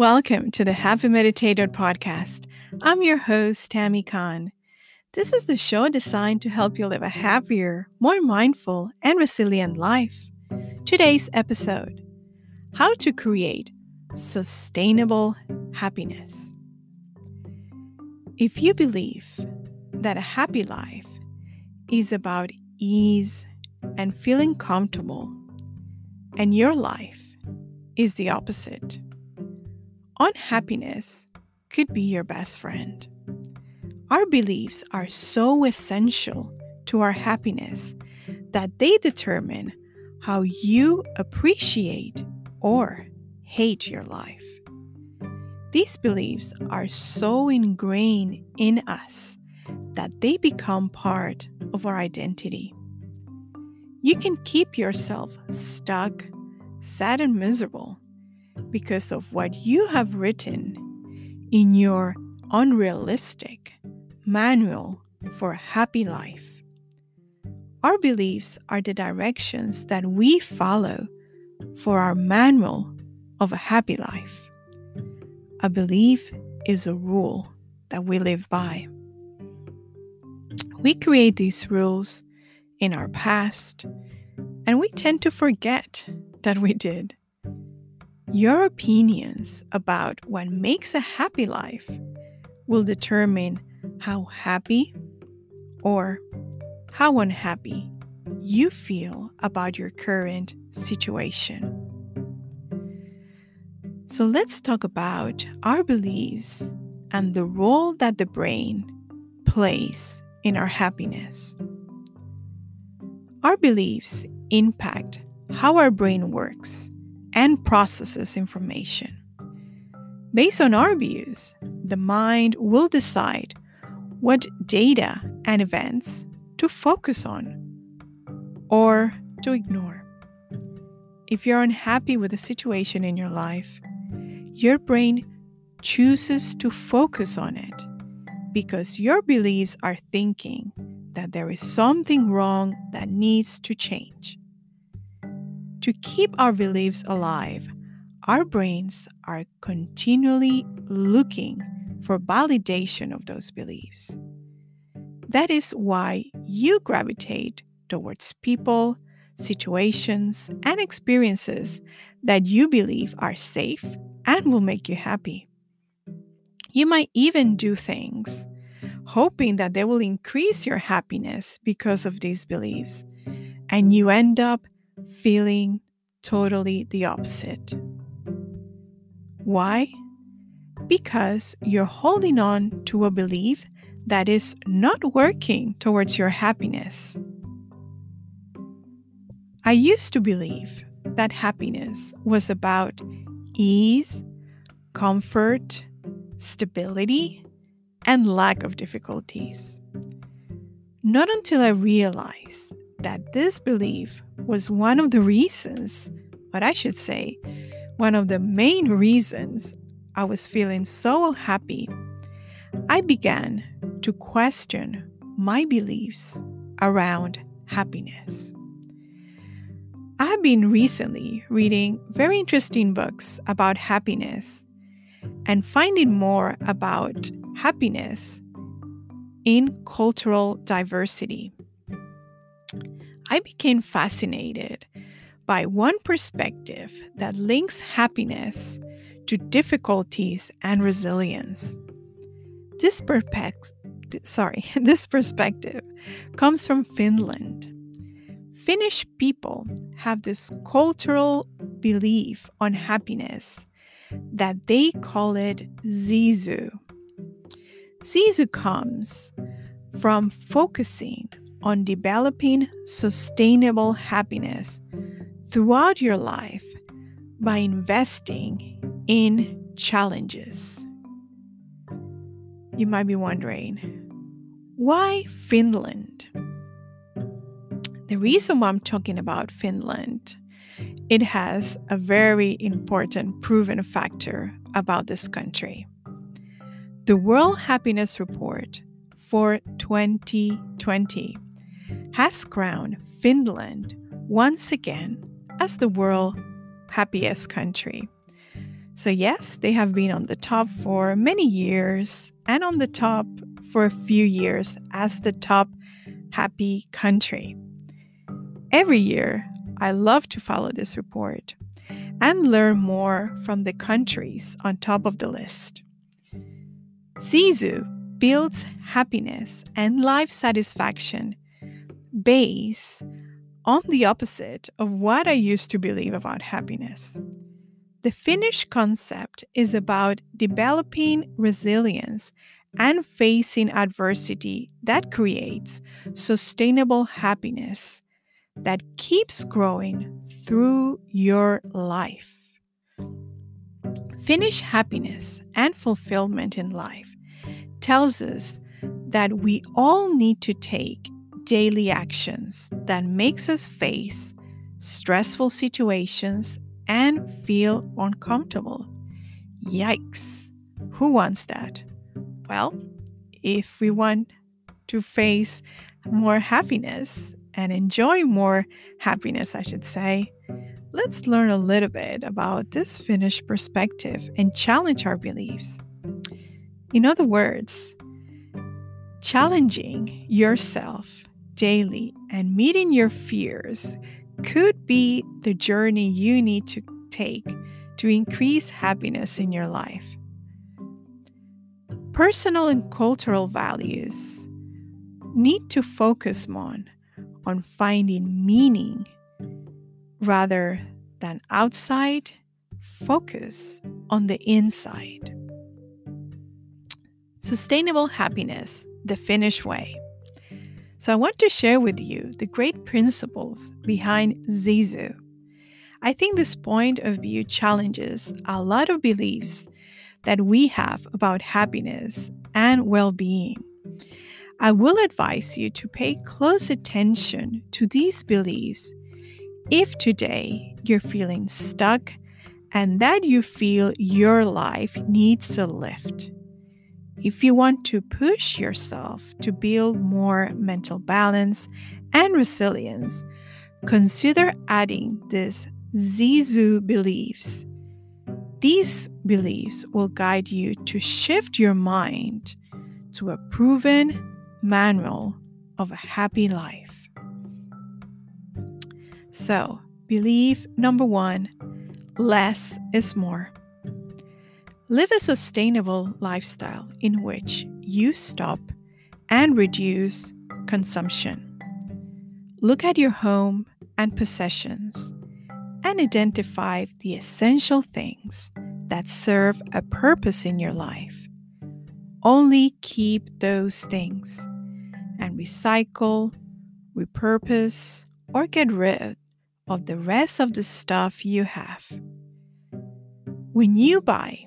Welcome to the Happy Meditator podcast. I'm your host, Tammy Khan. This is the show designed to help you live a happier, more mindful, and resilient life. Today's episode How to Create Sustainable Happiness. If you believe that a happy life is about ease and feeling comfortable, and your life is the opposite, unhappiness could be your best friend. Our beliefs are so essential to our happiness that they determine how you appreciate or hate your life. These beliefs are so ingrained in us that they become part of our identity. You can keep yourself stuck, sad, and miserable because of what you have written in your unrealistic manual for a happy life. Our beliefs are the directions that we follow for our manual of a happy life. A belief is a rule that we live by. We create these rules in our past, and we tend to forget that we did. Your opinions about what makes a happy life will determine how happy or how unhappy you feel about your current situation. So let's talk about our beliefs and the role that the brain plays in our happiness. Our beliefs impact how our brain works and processes information. Based on our views, the mind will decide what data and events to focus on or to ignore. If you're unhappy with a situation in your life, your brain chooses to focus on it because your beliefs are thinking that there is something wrong that needs to change. To keep our beliefs alive, our brains are continually looking for validation of those beliefs. That is why you gravitate towards people, situations, and experiences that you believe are safe and will make you happy. You might even do things hoping that they will increase your happiness because of these beliefs, and you end up feeling totally the opposite. Why? Because you're holding on to a belief that is not working towards your happiness. I used to believe that happiness was about ease, comfort, stability, and lack of difficulties. Not until I realized that this belief was one of the reasons, but I should say, one of the main reasons I was feeling so happy, I began to question my beliefs around happiness. I have been recently reading very interesting books about happiness and finding more about happiness in cultural diversity. I became fascinated by one perspective that links happiness to difficulties and resilience. This perspective, sorry, this perspective comes from Finland. Finnish people have this cultural belief on happiness that they call it Sisu. Sisu comes from focusing on developing sustainable happiness throughout your life by investing in challenges. You might be wondering, why Finland? The reason why I'm talking about Finland, it has a very important proven factor about this country. The World Happiness Report for 2020 has crowned Finland once again as the world's happiest country. So, yes, they have been on the top for many years and on the top for a few years as the top happy country. Every year, I love to follow this report and learn more from the countries on top of the list. Sisu builds happiness and life satisfaction based on the opposite of what I used to believe about happiness. The Finnish concept is about developing resilience and facing adversity that creates sustainable happiness that keeps growing through your life. Finnish happiness and fulfillment in life tells us that we all need to take daily actions that makes us face stressful situations and feel uncomfortable. Yikes. Who wants that? Well, if we want to face more happiness and enjoy more happiness, I should say, let's learn a little bit about this Finnish perspective and challenge our beliefs. In other words, challenging yourself daily and meeting your fears could be the journey you need to take to increase happiness in your life. Personal and cultural values need to focus on on finding meaning rather than outside, focus on the inside. Sustainable happiness, the Finnish way. So, I want to share with you the great principles behind Sisu. I think this point of view challenges a lot of beliefs that we have about happiness and well being. I will advise you to pay close attention to these beliefs if today you're feeling stuck and that you feel your life needs a lift. If you want to push yourself to build more mental balance and resilience, consider adding these Sisu beliefs. These beliefs will guide you to shift your mind to a proven manual of a happy life. So, belief number one less is more. Live a sustainable lifestyle in which you stop and reduce consumption. Look at your home and possessions and identify the essential things that serve a purpose in your life. Only keep those things and recycle, repurpose, or get rid of the rest of the stuff you have. When you buy,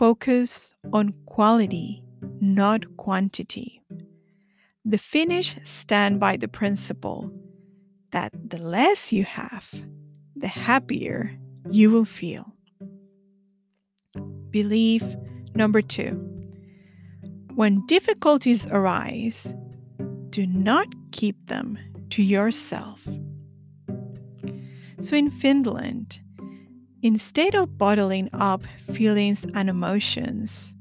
focus on quality, not quantity. The Finnish stand by the principle that the less you have, the happier you will feel. Belief number two when difficulties arise, do not keep them to yourself. So in Finland, instead of bottling up feelings and emotions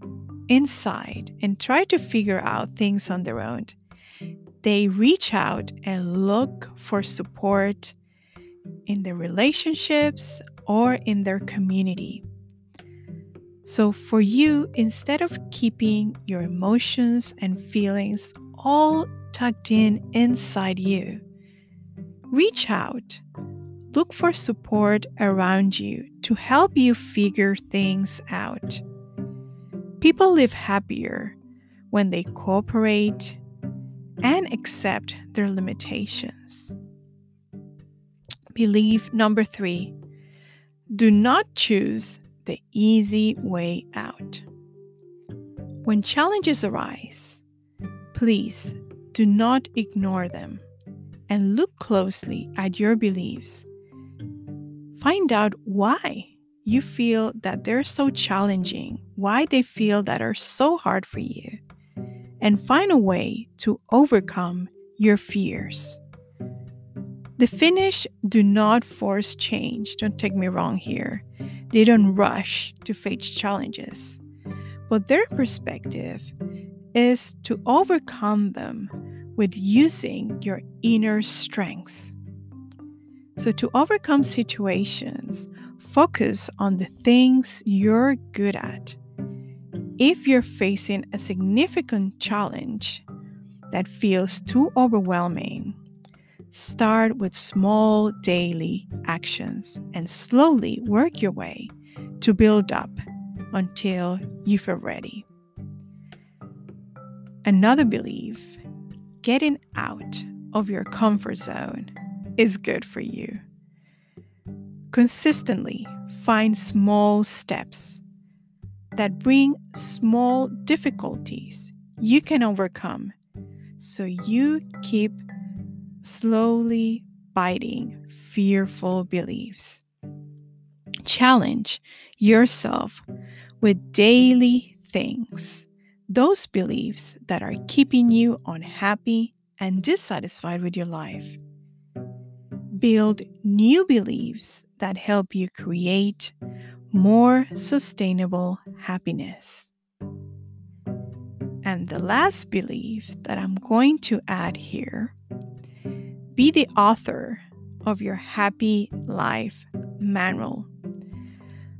inside and try to figure out things on their own, they reach out and look for support in their relationships or in their community. So, for you, instead of keeping your emotions and feelings all tucked in inside you, reach out. Look for support around you to help you figure things out. People live happier when they cooperate and accept their limitations. Belief number three do not choose the easy way out. When challenges arise, please do not ignore them and look closely at your beliefs. Find out why you feel that they're so challenging, why they feel that are so hard for you, and find a way to overcome your fears. The Finnish do not force change, don't take me wrong here. They don't rush to face challenges, but their perspective is to overcome them with using your inner strengths. So, to overcome situations, focus on the things you're good at. If you're facing a significant challenge that feels too overwhelming, start with small daily actions and slowly work your way to build up until you feel ready. Another belief getting out of your comfort zone is good for you. Consistently find small steps that bring small difficulties you can overcome so you keep slowly biting fearful beliefs. Challenge yourself with daily things, those beliefs that are keeping you unhappy and dissatisfied with your life. Build new beliefs that help you create more sustainable happiness. And the last belief that I'm going to add here be the author of your happy life manual.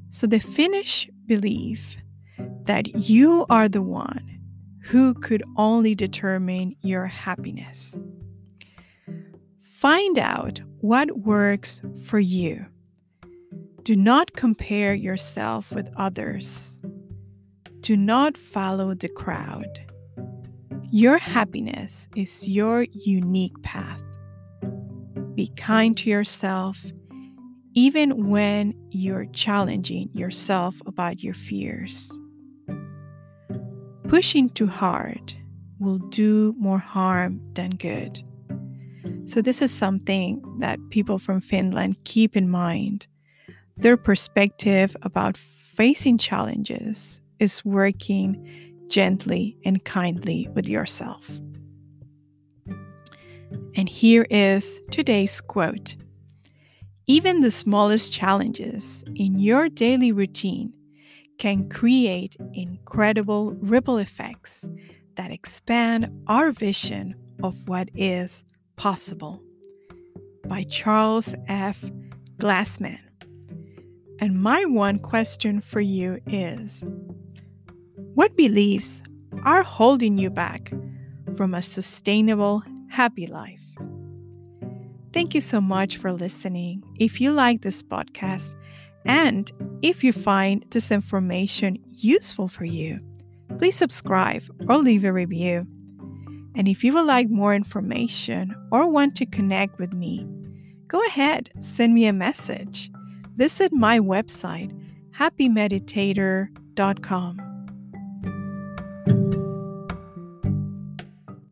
So, the Finnish belief that you are the one who could only determine your happiness. Find out what works for you. Do not compare yourself with others. Do not follow the crowd. Your happiness is your unique path. Be kind to yourself, even when you're challenging yourself about your fears. Pushing too hard will do more harm than good. So, this is something that people from Finland keep in mind. Their perspective about facing challenges is working gently and kindly with yourself. And here is today's quote Even the smallest challenges in your daily routine can create incredible ripple effects that expand our vision of what is Possible by Charles F. Glassman. And my one question for you is What beliefs are holding you back from a sustainable, happy life? Thank you so much for listening. If you like this podcast and if you find this information useful for you, please subscribe or leave a review. And if you would like more information or want to connect with me, go ahead, send me a message. Visit my website, happymeditator.com.